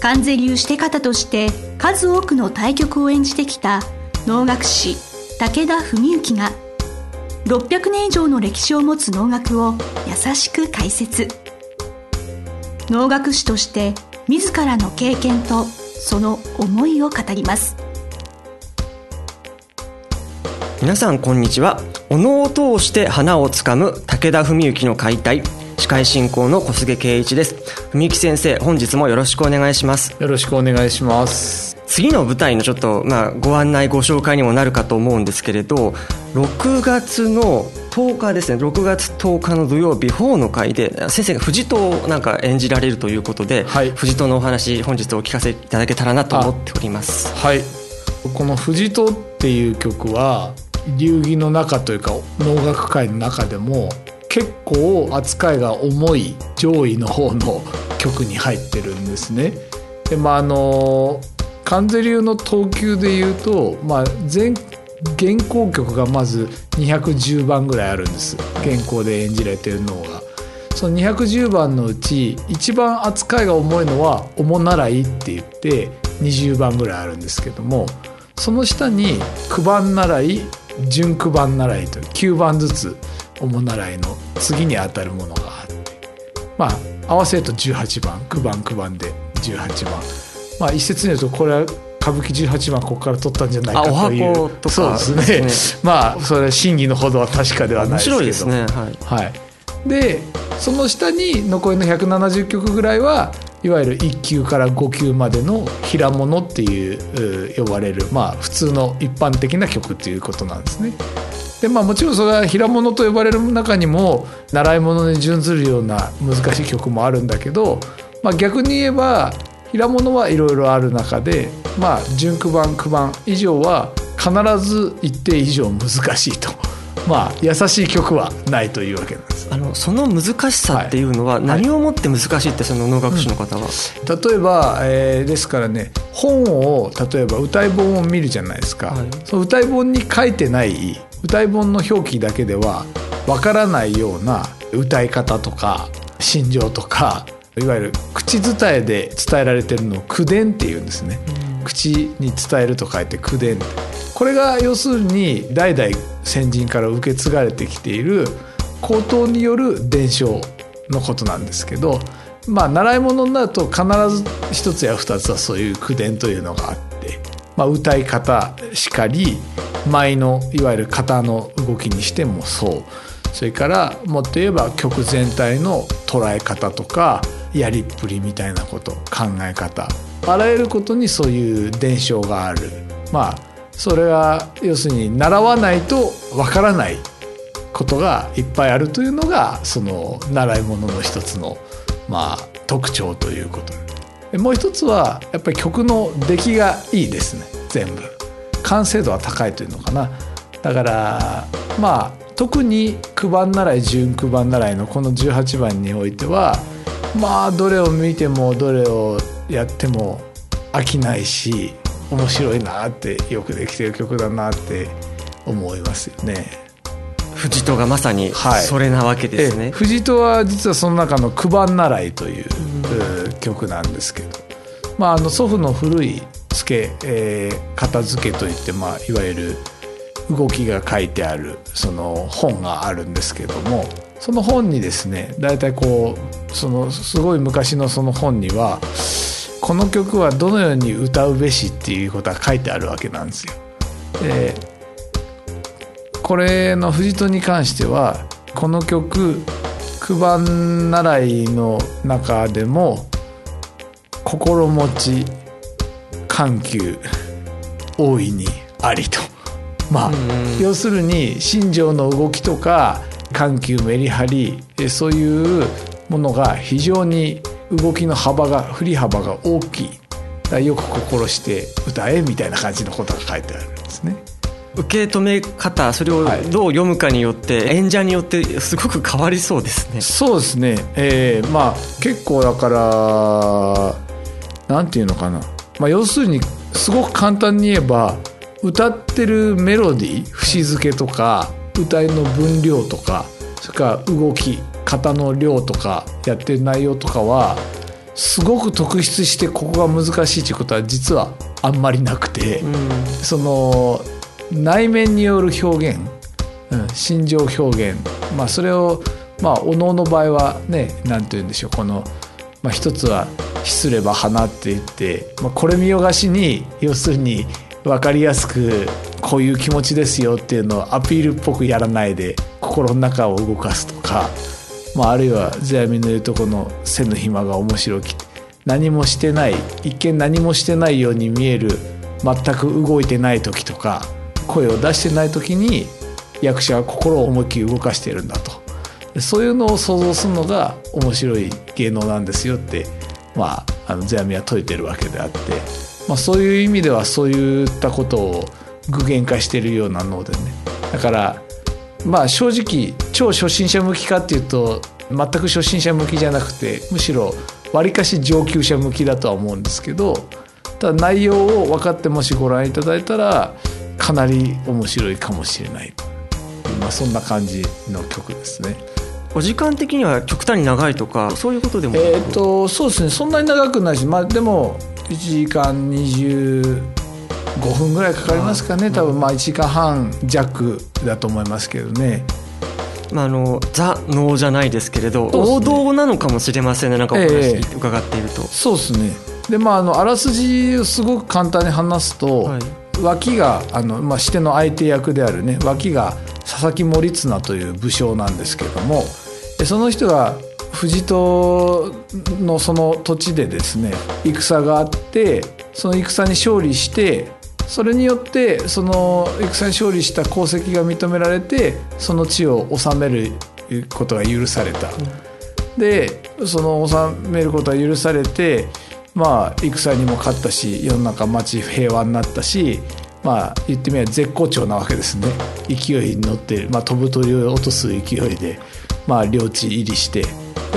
関税流して方として数多くの対局を演じてきた能楽師武田文幸が600年以上の歴史を持つ能楽を優しく解説。能楽師として自らの経験とその思いを語ります。皆さんこんにちは。お能を通して花をつかむ武田文幸の解体。司会進行の小菅圭一です。文幸先生本日もよろしくお願いします。よろしくお願いします。次の舞台のちょっと、まあ、ご案内ご紹介にもなるかと思うんですけれど6月の10日ですね。6月10日の土曜日4の会で先生が藤戸をなんか演じられるということで、はい、藤戸のお話本日お聞かせいただけたらなと思っております。はい。この藤戸っていう曲は流儀の中というか能楽界の中でも結構扱いが重い上位の方の曲に入ってるんですね。でまああの関税流の投球でいうと、まあ、全原稿曲がまず210番ぐらいあるんです原稿で演じられてるのが。その210番のうち一番扱いが重いのは「主習い」って言って20番ぐらいあるんですけどもその下に「九番習い」「準九番習い」と9番ずつ主習いの次にあたるものがあってまあ合わせると18番9番9番で18番。まあ一説に言うとこれは歌舞伎18番ここから取ったんじゃないかというそうですね。まあそれ真偽のほどは確かではないですけど。面白いですね。はい、はい、でその下に残りの170曲ぐらいはいわゆる1級から5級までの平物っていう呼ばれるまあ普通の一般的な曲っていうことなんですね。でまあ、もちろんそれは平物と呼ばれる中にも習い物に準ずるような難しい曲もあるんだけど、まあ、逆に言えば平物はいろいろある中で、まあ、準九番九番以上は必ず一定以上難しいと。まあ、優しい曲はないというわけなんです。あのその難しさっていうのは何をもって難しいってその能楽師の方は、うん、例えば、えー、ですからね本を例えば歌い本を見るじゃないですか、はい、その歌い本に書いてない歌い本の表記だけではわからないような歌い方とか心情とかいわゆる口伝えで伝えられてるのを口伝っていうんですね、うん、口に伝えると書いて口伝これが要するに代々先人から受け継がれてきている口頭による伝承のことなんですけどまあ習い物になると必ず一つや二つはそういう口伝というのがあって、まあ、歌い方しかり舞のいわゆる型の動きにしてもそう。それからもっと言えば曲全体の捉え方とかやりっぷりみたいなこと考え方。あらゆることにそういう伝承がある。まあそれは要するに習わないとわからないことがいっぱいあるというのがその習い物の一つのまあ特徴ということもう一つはやっぱり曲の出来がいいですね全部。完成度は高いというのかなだからまあ特に九番習い準九番習いのこの18番においてはまあどれを見てもどれをやっても飽きないし面白いなってよくできてる曲だなって思いますよね。藤戸がまさにそれなわけですね。はい、藤戸は実はその中の九番習いという、曲なんですけど、まあ、あの祖父の古い付け、えー、片付けといって、まあ、いわゆる動きが書いてあるその本があるんですけどもその本にですね大体こうそのすごい昔のその本にはこの曲はどのように歌うべしっていうことが書いてあるわけなんですよ。でこれの藤戸に関してはこの曲九番習いの中でも心持ち緩急大いにありと。まあ、要するに心情の動きとか緩急メリハリそういうものが非常に動きの幅が振り幅が大きい。よく心して歌えみたいな感じのことが書いてあるんですね。受け止め方それをどう読むかによって、はい、演者によってすごく変わりそうですね。そうですね、えー、まあ結構だからなんていうのかな、まあ、要するにすごく簡単に言えば歌ってるメロディー節付けとか歌いの分量とかそれから動き型の量とかやってる内容とかはすごく特筆してここが難しいということは実はあんまりなくて、うん、その内面による表現、うん、心情表現、まあ、それをまあおのおの場合はね何て言うんでしょうこの、まあ、一つは「ひすれば花」って言って、まあ、これ見よがしに要するに分かりやすくこういう気持ちですよっていうのをアピールっぽくやらないで心の中を動かすとか、まあ、あるいは世阿弥の言うとこの「背の暇が面白き」何もしてない一見何もしてないように見える全く動いてない時とか声を出してない時に役者は心を思いっきり動かしているんだと。そういうのを想像するのが面白い芸能なんですよってまああの世阿弥は説いてるわけであって、まあ、そういう意味ではそういったことを具現化しているような能でね。だからまあ正直超初心者向きかっていうと全く初心者向きじゃなくてむしろわりかし上級者向きだとは思うんですけどただ内容を分かってもしご覧いただいたらかなり面白いかもしれない、まあ、そんな感じの曲ですね。お時間的には極端に長いとかそういうことでもえっ、とそうですね。そんなに長くないしまあでも1時間25分ぐらいかかりますかね。多分まあ1時間半弱だと思いますけどね。まあ、あのザ能じゃないですけれど、ね、王道なのかもしれませんね。なんかお話伺っていると、えー、そうですね。でまああのあらすじをすごく簡単に話すと、はい、脇があの、まあ、しての相手役であるね脇が佐々木盛綱という武将なんですけどもその人が藤戸のその土地でですね戦があってその戦に勝利してそれによってその戦に勝利した功績が認められてその地を治めることが許された。でその治めることが許されてまあ戦にも勝ったし世の中町平和になったしまあ言ってみれば絶好調なわけですね。勢いに乗って、まあ、飛ぶ鳥を落とす勢いで、まあ、領地入りして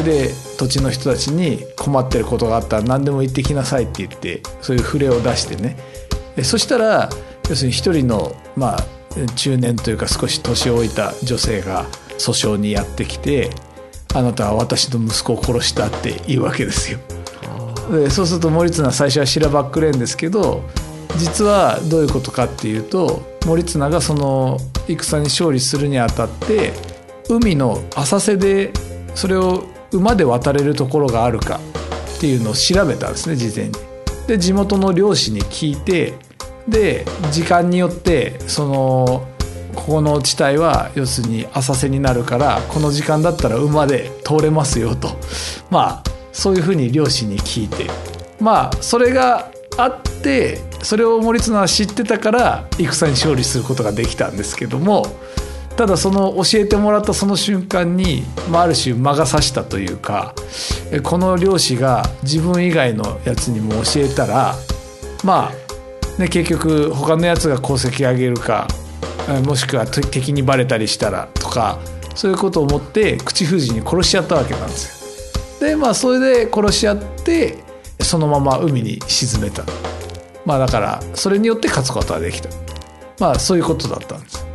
で土地の人たちに困ってることがあったら何でも言ってきなさいって言ってそういう触れを出してねそしたら要するに一人のまあ中年というか少し年老いた女性が訴訟にやってきて「あなたは私の息子を殺した」って言うわけですよ。でそうすると森綱最初はしらばっくれんですけど実はどういうことかっていうと森綱がその戦に勝利するにあたって海の浅瀬でそれを馬で渡れるところがあるかっていうのを調べたんですね事前に。で地元の漁師に聞いてで時間によってそのここの地帯は要するに浅瀬になるからこの時間だったら馬で通れますよと。まあそういうふうに漁師に聞いて。まあそれがあってそれを森綱は知ってたから戦に勝利することができたんですけどもただその教えてもらったその瞬間に、まあ、ある種魔が差したというかこの漁師が自分以外のやつにも教えたらまあ、ね、結局他のやつが功績上げるかもしくは敵にバレたりしたらとかそういうことを思って口封じに殺しちゃったわけなんですよ。でまあそれで殺し合ってそのまま海に沈めた。まあだからそれによって勝つことができた。まあそういうことだったんです。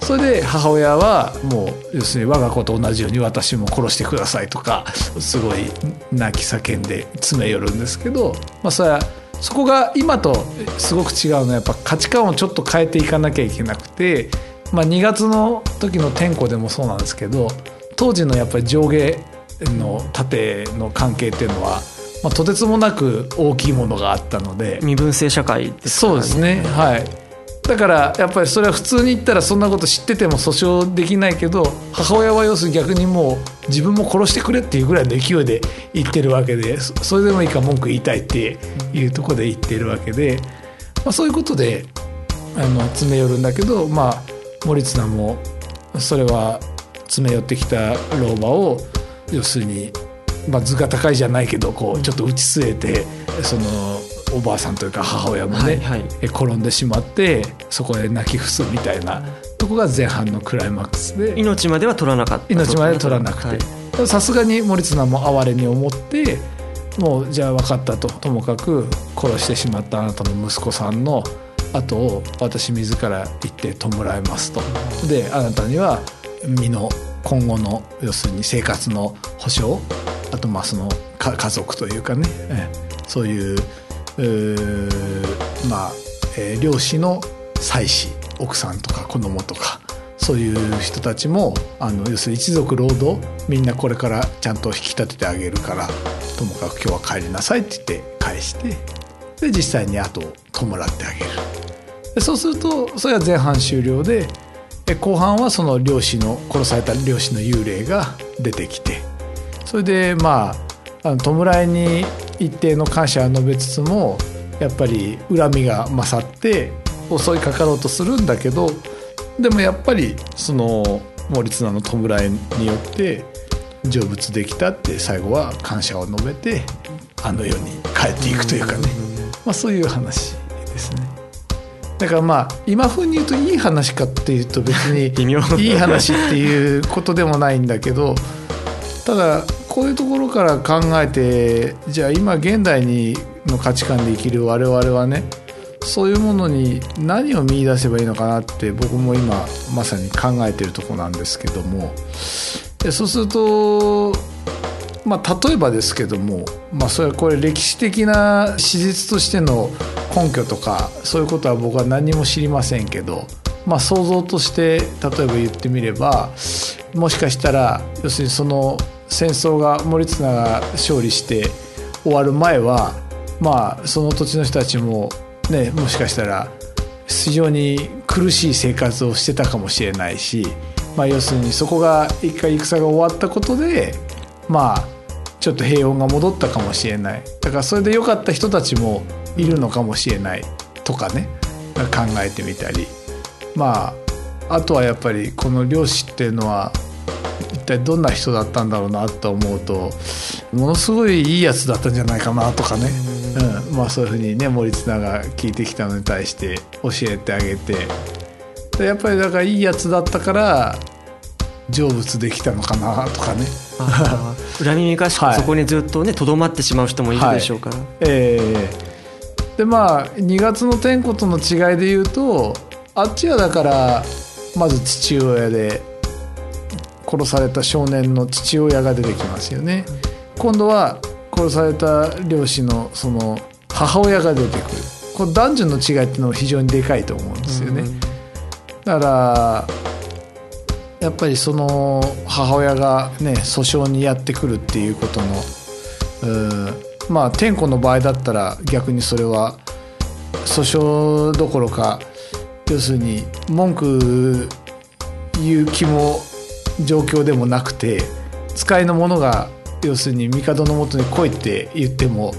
それで母親はもう要するに我が子と同じように私も殺してくださいとかすごい泣き叫んで詰め寄るんですけどまあそれはそこが今とすごく違うのはやっぱ価値観をちょっと変えていかなきゃいけなくて、まあ、2月の時の天候でもそうなんですけど当時のやっぱり上下の縦の関係っていうのは、まあ、とてつもなく大きいものがあったので身分制社会です、ね、そうですね。はいだからやっぱりそれは普通に言ったらそんなこと知ってても訴訟できないけど母親は要するに逆にもう自分も殺してくれっていうぐらいの勢いで言ってるわけでそれでもいいか文句言いたいっていうとこで言ってるわけで、まあ、そういうことであの詰め寄るんだけどまあ森綱もそれは詰め寄ってきた老婆を要するに、まあ、図が高いじゃないけどこうちょっと打ち据えてそのおばあさんというか母親もね、はいはい。転んでしまってそこで泣き伏すみたいなとこが前半のクライマックスで命までは取らなかった。命まで取らなくはい。てさすがに森綱も哀れに思ってもうじゃあ分かったとともかく殺してしまったあなたの息子さんの後を私自ら行って弔いますと。であなたには身の今後の要するに生活の保障あとまあそのか家族というかね、ええそういうまあ、えー漁師の妻子奥さんとか子供とかそういう人たちもあの要するに一族労働みんなこれからちゃんと引き立ててあげるからともかく今日は帰りなさいって言って返してで実際に後を弔ってあげる。でそうするとそれは前半終了でで後半はその漁師の殺された漁師の幽霊が出てきてそれでまあ弔いに一定の感謝は述べつつもやっぱり恨みが勝って襲いかかろうとするんだけどでもやっぱりその森綱の弔いによって成仏できたって最後は感謝を述べてあの世に帰っていくというかね、まあ、そういう話ですね。だからまあ今風に言うといい話かっていうと別に いい話っていうことでもないんだけどただこういうところから考えてじゃあ今現代にの価値観で生きる我々はねそういうものに何を見出せばいいのかなって僕も今まさに考えてるとこなんですけどもそうするとまあ例えばですけどもまあそれはこれ歴史的な史実としての根拠とかそういうことは僕は何も知りませんけどまあ想像として例えば言ってみればもしかしたら要するにその戦争が森綱が勝利して終わる前はまあその土地の人たちもねもしかしたら非常に苦しい生活をしてたかもしれないし、まあ、要するにそこが一回戦が終わったことでまあちょっと平穏が戻ったかもしれない。だからそれで良かった人たちもいるのかもしれない。とかね考えてみたり。まああとはやっぱりこの漁師っていうのは一体どんな人だったんだろうなと思うとものすごいいいやつだったんじゃないかなとかね、うん、まあそういうふうにね森綱が聞いてきたのに対して教えてあげて。でやっぱりだからいいやつだったから成仏できたのかなとかね。恨みめかしはい。くそこにずっとねとどまってしまう人もいるでしょうから、ええでまあ2月の天子との違いで言うとあっちはだからまず父親で殺された少年の父親が出てきますよね。今度は殺された漁師のその母親が出てくる。この男女の違いっていうのは非常にでかいと思うんですよね、だからやっぱりその母親がね訴訟にやってくるっていうことのうんまあ天子の場合だったら逆にそれは訴訟どころか要するに文句言う気も状況でもなくて使いの者が要するに帝のもとに来いって言っても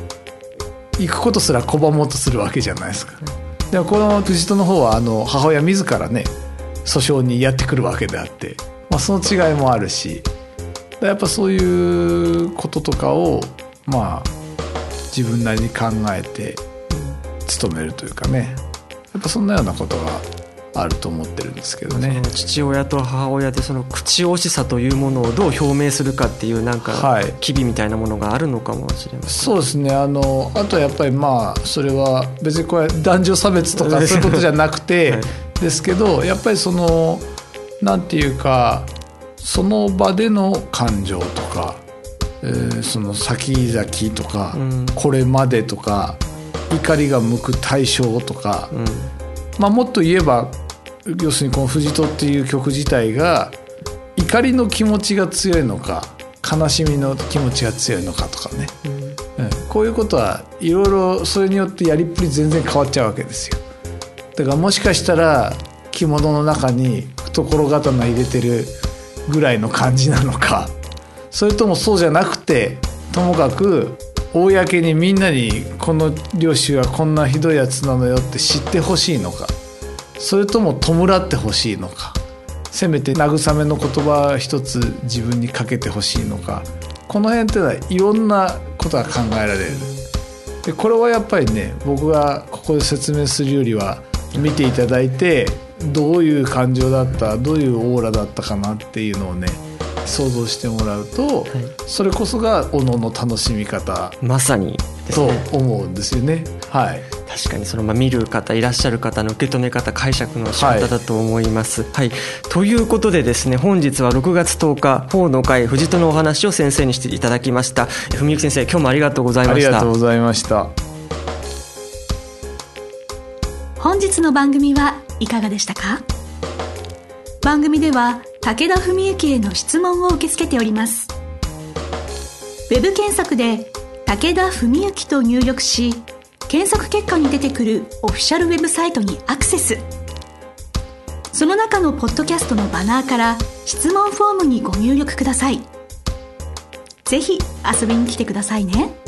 行くことすら拒もうとするわけじゃないですか。でもこの藤戸の方はあの母親自らね訴訟にやってくるわけであって、まあ、その違いもあるしやっぱそういうこととかをまあ自分なりに考えて努めるというかね。やっぱそんなようなことがあると思ってるんですけどね。父親と母親でその口惜しさというものをどう表明するかっていうなんかはい。機微みたいなものがあるのかもしれません。そうですね。あのあとはやっぱりまあそれは別にこれ男女差別とかそういうことじゃなくて、はい。ですけどやっぱりそのなんていうかその場での感情とか、えーその先々とか、うん。これまでとか怒りが向く対象とか、うんまあ、もっと言えば要するにこの「藤戸」っていう曲自体が怒りの気持ちが強いのか悲しみの気持ちが強いのかとかね、うん。こういうことはいろいろそれによってやりっぷり全然変わっちゃうわけですよ。だからもしかしたら着物の中に懐刀入れてるぐらいの感じなのか。それともそうじゃなくてともかく公にみんなにこの領主はこんなひどいやつなのよって知ってほしいのか？それとも弔ってほしいのか？せめて慰めの言葉一つ自分にかけてほしいのか？この辺ってのはいろんなことが考えられる。でこれはやっぱりね僕がここで説明するよりは見ていただいてどういう感情だったどういうオーラだったかなっていうのをね想像してもらうと、はい、それこそがおのの楽しみ方まさに、と思うんですよね。はい、確かにその、まあ、見る方いらっしゃる方の受け止め方解釈の仕方だと思います。はい、はい、ということでですね本日は6月10日法の会藤戸のお話を先生にしていただきました。文幸先生今日もありがとうございました。ありがとうございました。本日の番組はいかがでしたか？番組では武田文幸への質問を受け付けております。ウェブ検索で武田文幸と入力し検索結果に出てくるオフィシャルウェブサイトにアクセス。その中のポッドキャストのバナーから質問フォームにご入力ください。ぜひ遊びに来てくださいね。